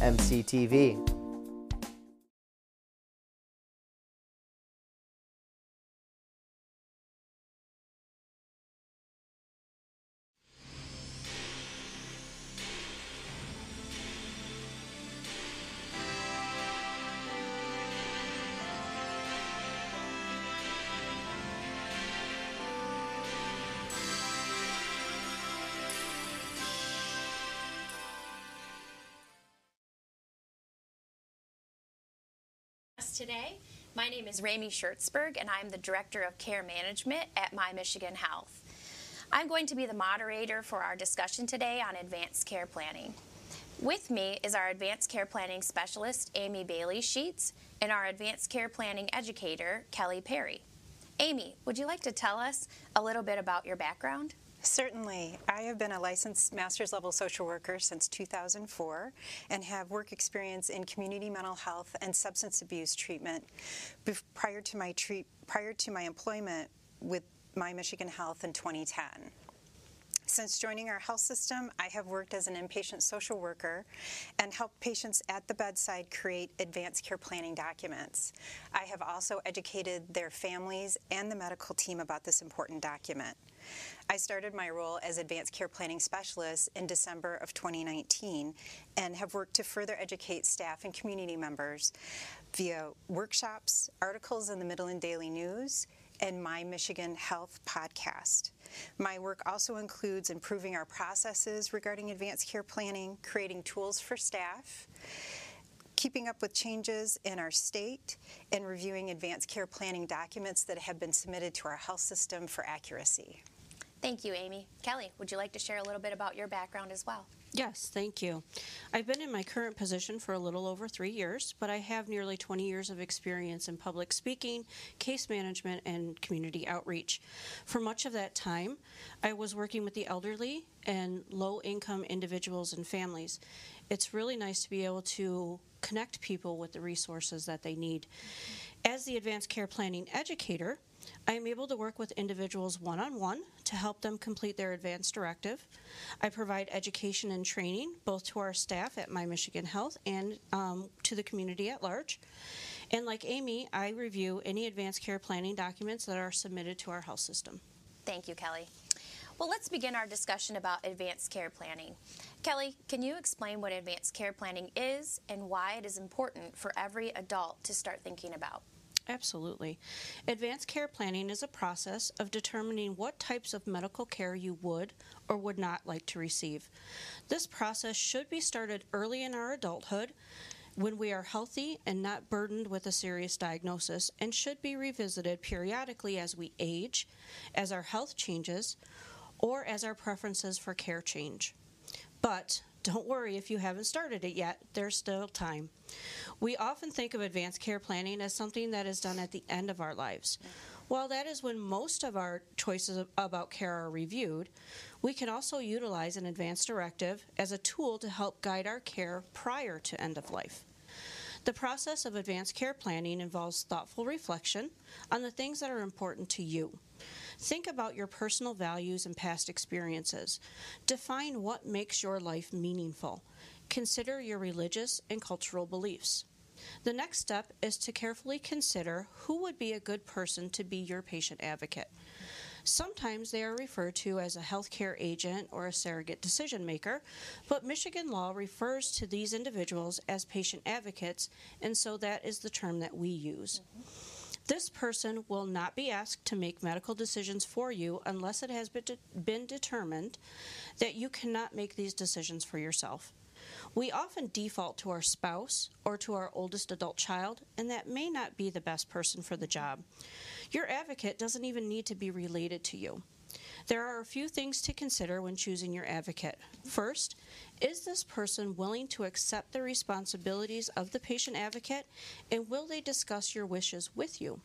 mctv. Today. My name is Rami Schertzberg, and I'm the Director of Care Management at My Michigan Health. I'm going to be the moderator for our discussion today on advanced care planning. With me is our advanced care planning specialist, Amy Bailey Sheets, and our advanced care planning educator, Kelly Perry. Amy, would you like to tell us a little bit about your background? Certainly. I have been a licensed master's level social worker since 2004 and have work experience in community mental health and substance abuse treatment prior to my treat, prior to my employment with my Michigan Health in 2010. Since joining our health system, I have worked as an inpatient social worker and helped patients at the bedside create advanced care planning documents. I have also educated their families and the medical team about this important document. I started my role as advanced care planning specialist in December of 2019 and have worked to further educate staff and community members via workshops, articles in the Midland Daily News, and My Michigan Health podcast. My work also includes improving our processes regarding advanced care planning, creating tools for staff, keeping up with changes in our state, and reviewing advanced care planning documents that have been submitted to our health system for accuracy. Thank you, Amy. Kelly, would you like to share a little bit about your background as well? Yes, thank you. I've been in my current position for a little over three years, but I have nearly 20 years of experience in public speaking, case management, and community outreach. For much of that time, I was working with the elderly and low income individuals and families. It's really nice to be able to connect people with the resources that they need. As the advanced care planning educator, I am able to work with individuals one on one to help them complete their advanced directive. I provide education and training both to our staff at My Michigan Health and um, to the community at large. And like Amy, I review any advanced care planning documents that are submitted to our health system. Thank you, Kelly. Well, let's begin our discussion about advanced care planning. Kelly, can you explain what advanced care planning is and why it is important for every adult to start thinking about? Absolutely. Advanced care planning is a process of determining what types of medical care you would or would not like to receive. This process should be started early in our adulthood when we are healthy and not burdened with a serious diagnosis and should be revisited periodically as we age, as our health changes, or as our preferences for care change. But don't worry if you haven't started it yet, there's still time. We often think of advanced care planning as something that is done at the end of our lives. While that is when most of our choices about care are reviewed, we can also utilize an advanced directive as a tool to help guide our care prior to end of life. The process of advanced care planning involves thoughtful reflection on the things that are important to you. Think about your personal values and past experiences. Define what makes your life meaningful. Consider your religious and cultural beliefs. The next step is to carefully consider who would be a good person to be your patient advocate. Sometimes they are referred to as a healthcare agent or a surrogate decision maker, but Michigan law refers to these individuals as patient advocates, and so that is the term that we use. Mm-hmm. This person will not be asked to make medical decisions for you unless it has been, de- been determined that you cannot make these decisions for yourself. We often default to our spouse or to our oldest adult child, and that may not be the best person for the job. Your advocate doesn't even need to be related to you. There are a few things to consider when choosing your advocate. First, is this person willing to accept the responsibilities of the patient advocate and will they discuss your wishes with you?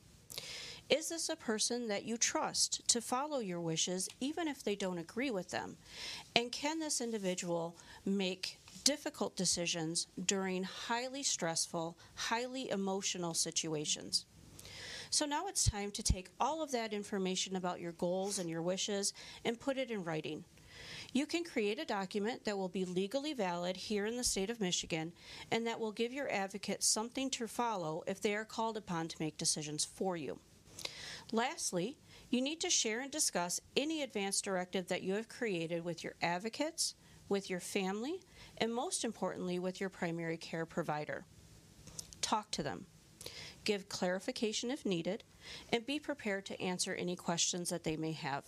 Is this a person that you trust to follow your wishes even if they don't agree with them? And can this individual make difficult decisions during highly stressful, highly emotional situations? So now it's time to take all of that information about your goals and your wishes and put it in writing. You can create a document that will be legally valid here in the state of Michigan and that will give your advocate something to follow if they are called upon to make decisions for you. Lastly, you need to share and discuss any advance directive that you have created with your advocates, with your family, and most importantly, with your primary care provider. Talk to them give clarification if needed, and be prepared to answer any questions that they may have.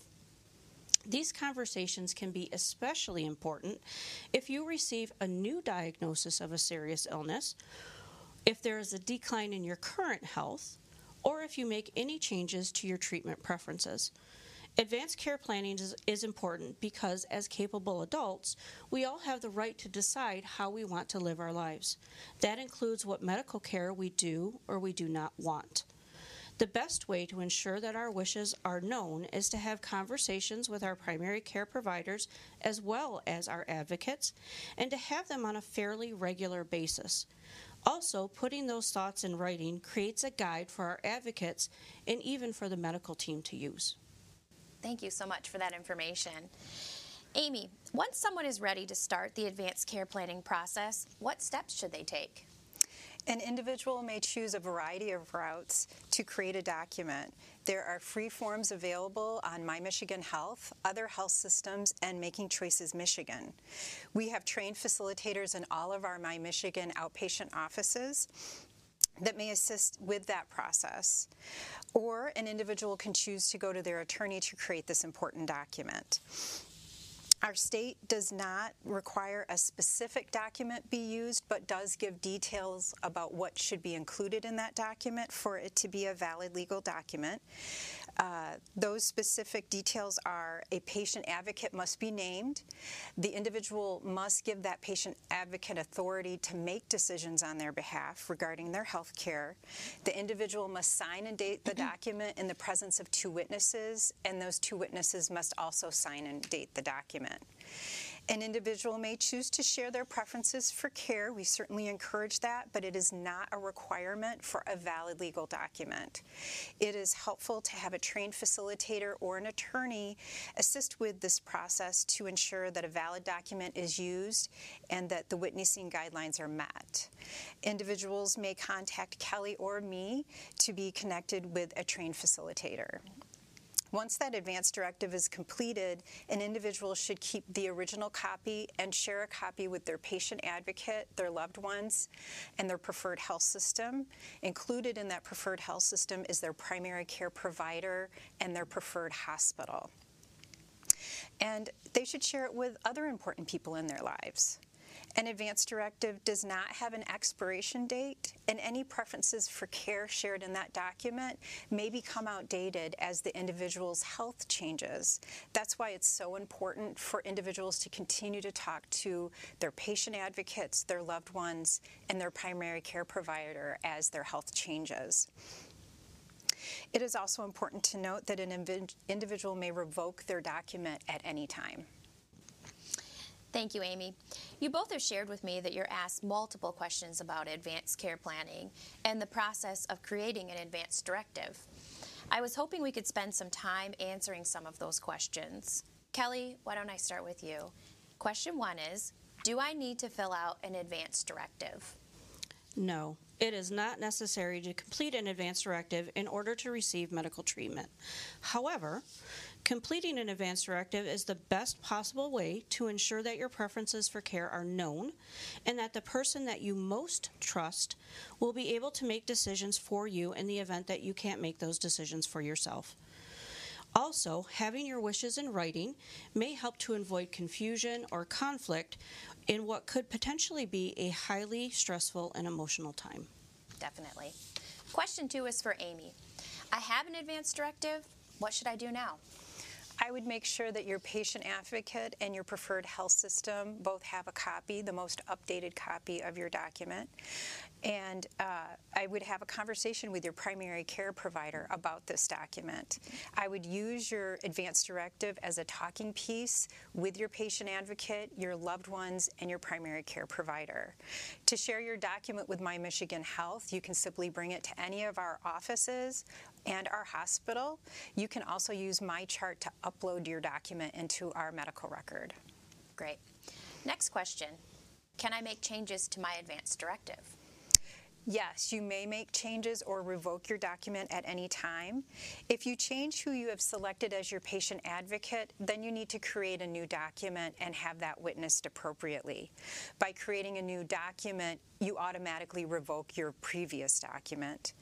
These conversations can be especially important if you receive a new diagnosis of a serious illness, if there is a decline in your current health, or if you make any changes to your treatment preferences. Advanced care planning is, is, important because, as capable adults, we all have the right to decide how we want to live our lives. That includes what medical care we do or we do not want. The best way to ensure that our wishes are known is to have conversations with our primary care providers as well as our advocates and to have them on a fairly regular basis. Also, putting those thoughts in writing creates a guide for our advocates and even for the medical team to use. Thank you so much for that information. Amy, once someone is ready to start the advanced care planning process, what steps should they take? An individual may choose a variety of routes to create a document. There are free forms available on My Michigan Health, other health systems, and Making Choices Michigan. We have trained facilitators in all of our My Michigan outpatient offices that may assist with that process. Or an individual can choose to go to their attorney to create this important document. Our state does not require a specific document be used, but does give details about what should be included in that document for it to be a valid legal document. Uh, those specific details are a patient advocate must be named. The individual must give that patient advocate authority to make decisions on their behalf regarding their health care. The individual must sign and date the document in the presence of two witnesses, and those two witnesses must also sign and date the document. An individual may choose to share their preferences for care. We certainly encourage that, but it is not a requirement for a valid legal document. It is helpful to have a trained facilitator or an attorney assist with this process to ensure that a valid document is used and that the witnessing guidelines are met. Individuals may contact Kelly or me to be connected with a trained facilitator. Once that advance directive is completed, an individual should keep the original copy and share a copy with their patient advocate, their loved ones, and their preferred health system. Included in that preferred health system is their primary care provider and their preferred hospital. And they should share it with other important people in their lives. An advance directive does not have an expiration date, and any preferences for care shared in that document may become outdated as the individual's health changes. That's why it's so important for individuals to continue to talk to their patient advocates, their loved ones, and their primary care provider as their health changes. It is also important to note that an individual may revoke their document at any time. Thank you, Amy. You both have shared with me that you're asked multiple questions about advanced care planning and the process of creating an advanced directive. I was hoping we could spend some time answering some of those questions. Kelly, why don't I start with you? Question one is Do I need to fill out an advanced directive? No, it is not necessary to complete an advance directive in order to receive medical treatment. However, completing an advance directive is the best possible way to ensure that your preferences for care are known and that the person that you most trust will be able to make decisions for you in the event that you can't make those decisions for yourself. Also, having your wishes in writing may help to avoid confusion or conflict in what could potentially be a highly stressful and emotional time. Definitely. Question two is for Amy. I have an advance directive. What should I do now? I would make sure that your patient advocate and your preferred health system both have a copy, the most updated copy of your document. And uh, I would have a conversation with your primary care provider about this document. I would use your advance directive as a talking piece with your patient advocate, your loved ones, and your primary care provider. To share your document with My Michigan Health, you can simply bring it to any of our offices and our hospital. You can also use MyChart to upload your document into our medical record. Great. Next question. Can I make changes to my advance directive? Yes, you may make changes or revoke your document at any time. If you change who you have selected as your patient advocate, then you need to create a new document and have that witnessed appropriately. By creating a new document, you automatically revoke your previous document.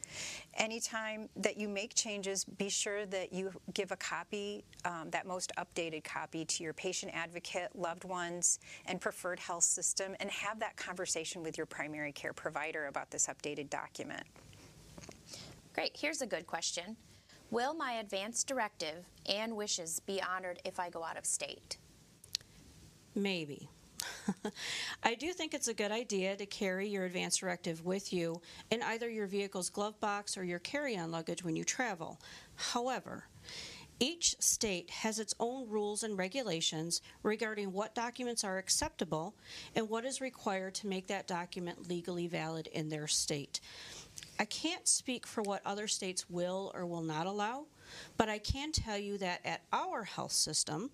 Anytime that you make changes, be sure that you give a copy, um, that most updated copy, to your patient advocate, loved ones, and preferred health system, and have that conversation with your primary care provider about this updated document. Great. Here's a good question. Will my advance directive and wishes be honored if I go out of state? Maybe. I do think it's a good idea to carry your advance directive with you in either your vehicle's glove box or your carry on luggage when you travel. However, each state has its own rules and regulations regarding what documents are acceptable and what is required to make that document legally valid in their state. I can't speak for what other states will or will not allow, but I can tell you that at our health system,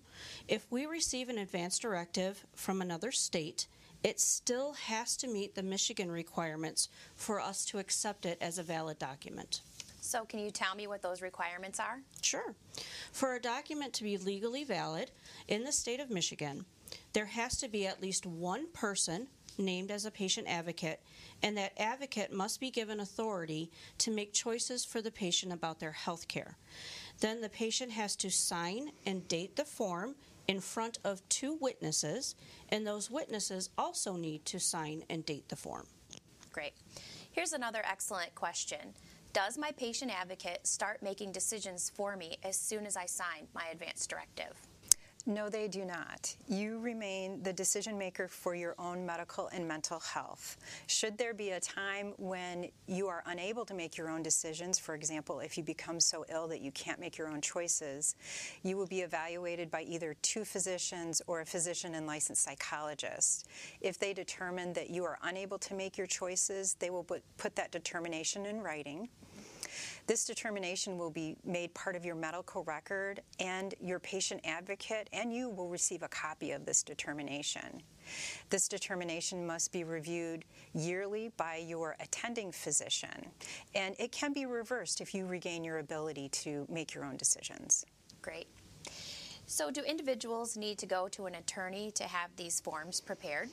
if we receive an advance directive from another state, it still has to meet the Michigan requirements for us to accept it as a valid document. So, can you tell me what those requirements are? Sure. For a document to be legally valid in the state of Michigan, there has to be at least one person named as a patient advocate, and that advocate must be given authority to make choices for the patient about their health care. Then the patient has to sign and date the form in front of two witnesses, and those witnesses also need to sign and date the form. Great. Here's another excellent question. Does my patient advocate start making decisions for me as soon as I sign my advance directive? No, they do not. You remain the decision maker for your own medical and mental health. Should there be a time when you are unable to make your own decisions, for example, if you become so ill that you can't make your own choices, you will be evaluated by either two physicians or a physician and licensed psychologist. If they determine that you are unable to make your choices, they will put that determination in writing. This determination will be made part of your medical record, and your patient advocate and you will receive a copy of this determination. This determination must be reviewed yearly by your attending physician, and it can be reversed if you regain your ability to make your own decisions. Great. So, do individuals need to go to an attorney to have these forms prepared?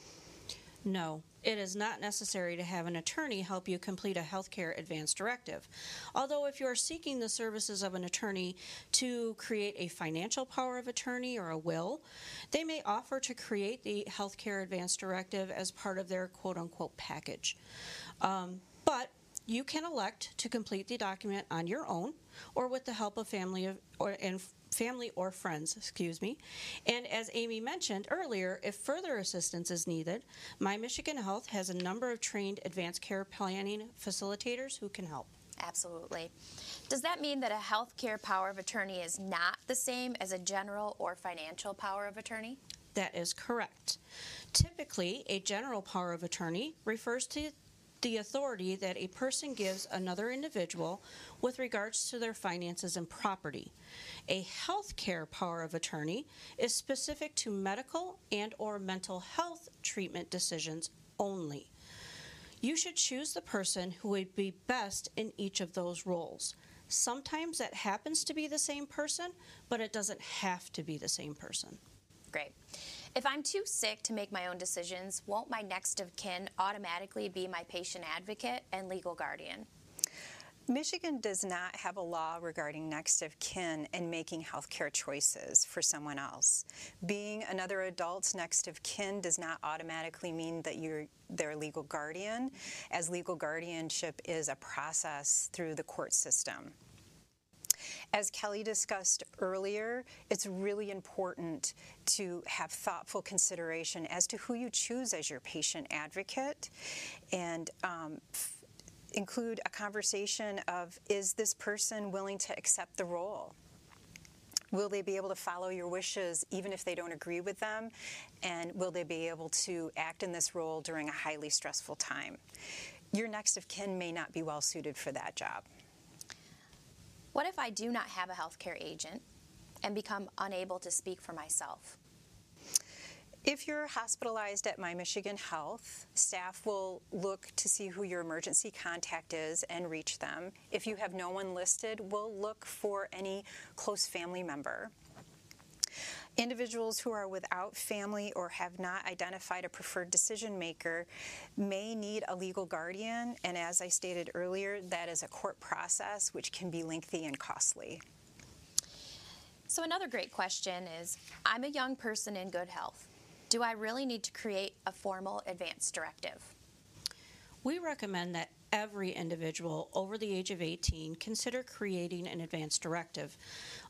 No, it is not necessary to have an attorney help you complete a healthcare advance directive. Although, if you are seeking the services of an attorney to create a financial power of attorney or a will, they may offer to create the healthcare advance directive as part of their quote unquote package. Um, but you can elect to complete the document on your own or with the help of family or, and family or friends, excuse me. And as Amy mentioned earlier, if further assistance is needed, My Michigan Health has a number of trained advanced care planning facilitators who can help. Absolutely. Does that mean that a health care power of attorney is not the same as a general or financial power of attorney? That is correct. Typically, a general power of attorney refers to the authority that a person gives another individual with regards to their finances and property. A health care power of attorney is specific to medical and or mental health treatment decisions only. You should choose the person who would be best in each of those roles. Sometimes that happens to be the same person, but it doesn't have to be the same person. Great. If I'm too sick to make my own decisions, won't my next of kin automatically be my patient advocate and legal guardian? Michigan does not have a law regarding next of kin and making healthcare choices for someone else. Being another adult's next of kin does not automatically mean that you're their legal guardian, as legal guardianship is a process through the court system. As Kelly discussed earlier, it's really important to have thoughtful consideration as to who you choose as your patient advocate and um, include a conversation of is this person willing to accept the role? Will they be able to follow your wishes even if they don't agree with them? And will they be able to act in this role during a highly stressful time? Your next of kin may not be well suited for that job. What if I do not have a healthcare agent and become unable to speak for myself? If you're hospitalized at My Michigan Health, staff will look to see who your emergency contact is and reach them. If you have no one listed, we'll look for any close family member. Individuals who are without family or have not identified a preferred decision maker may need a legal guardian, and as I stated earlier, that is a court process which can be lengthy and costly. So, another great question is I'm a young person in good health. Do I really need to create a formal advance directive? We recommend that every individual over the age of 18 consider creating an advance directive.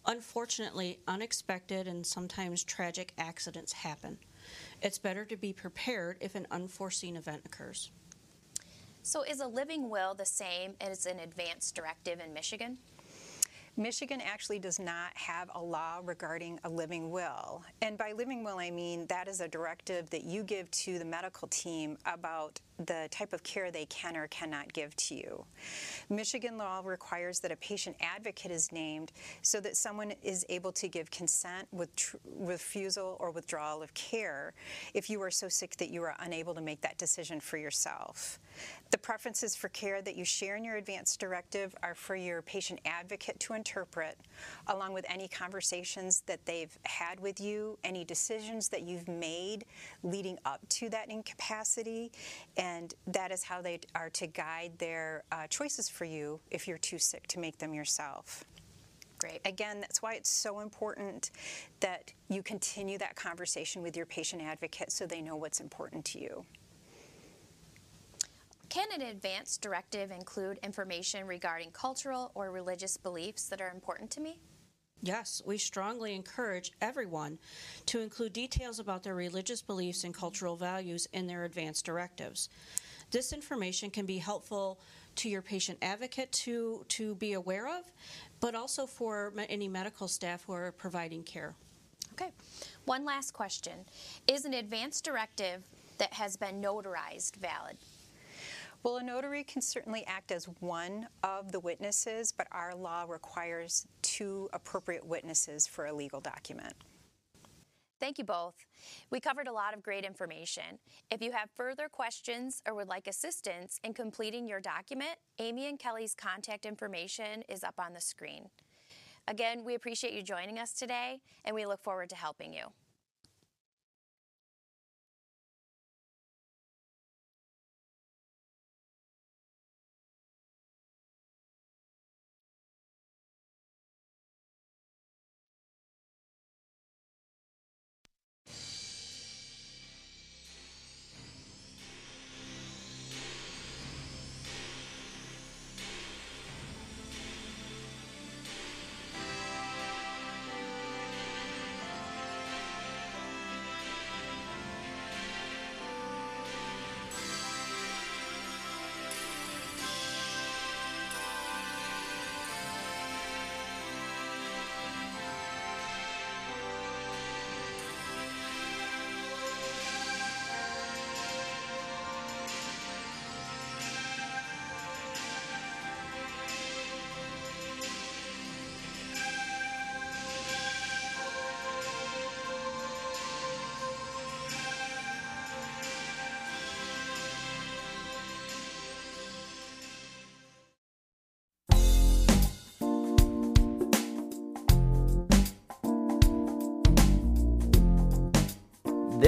Unfortunately, unexpected and sometimes tragic accidents happen. It's better to be prepared if an unforeseen event occurs. So, is a living will the same as an advance directive in Michigan? Michigan actually does not have a law regarding a living will. And by living will, I mean that is a directive that you give to the medical team about the type of care they can or cannot give to you. Michigan law requires that a patient advocate is named so that someone is able to give consent with refusal or withdrawal of care if you are so sick that you are unable to make that decision for yourself. The preferences for care that you share in your advance directive are for your patient advocate to interpret, along with any conversations that they've had with you, any decisions that you've made leading up to that incapacity, and that is how they are to guide their uh, choices for you if you're too sick to make them yourself. Great. Again, that's why it's so important that you continue that conversation with your patient advocate so they know what's important to you. Can an advance directive include information regarding cultural or religious beliefs that are important to me? Yes, we strongly encourage everyone to include details about their religious beliefs and cultural values in their advance directives. This information can be helpful to your patient advocate to, to be aware of, but also for any medical staff who are providing care. Okay. One last question Is an advance directive that has been notarized valid? Well, a notary can certainly act as one of the witnesses, but our law requires two appropriate witnesses for a legal document. Thank you both. We covered a lot of great information. If you have further questions or would like assistance in completing your document, Amy and Kelly's contact information is up on the screen. Again, we appreciate you joining us today, and we look forward to helping you.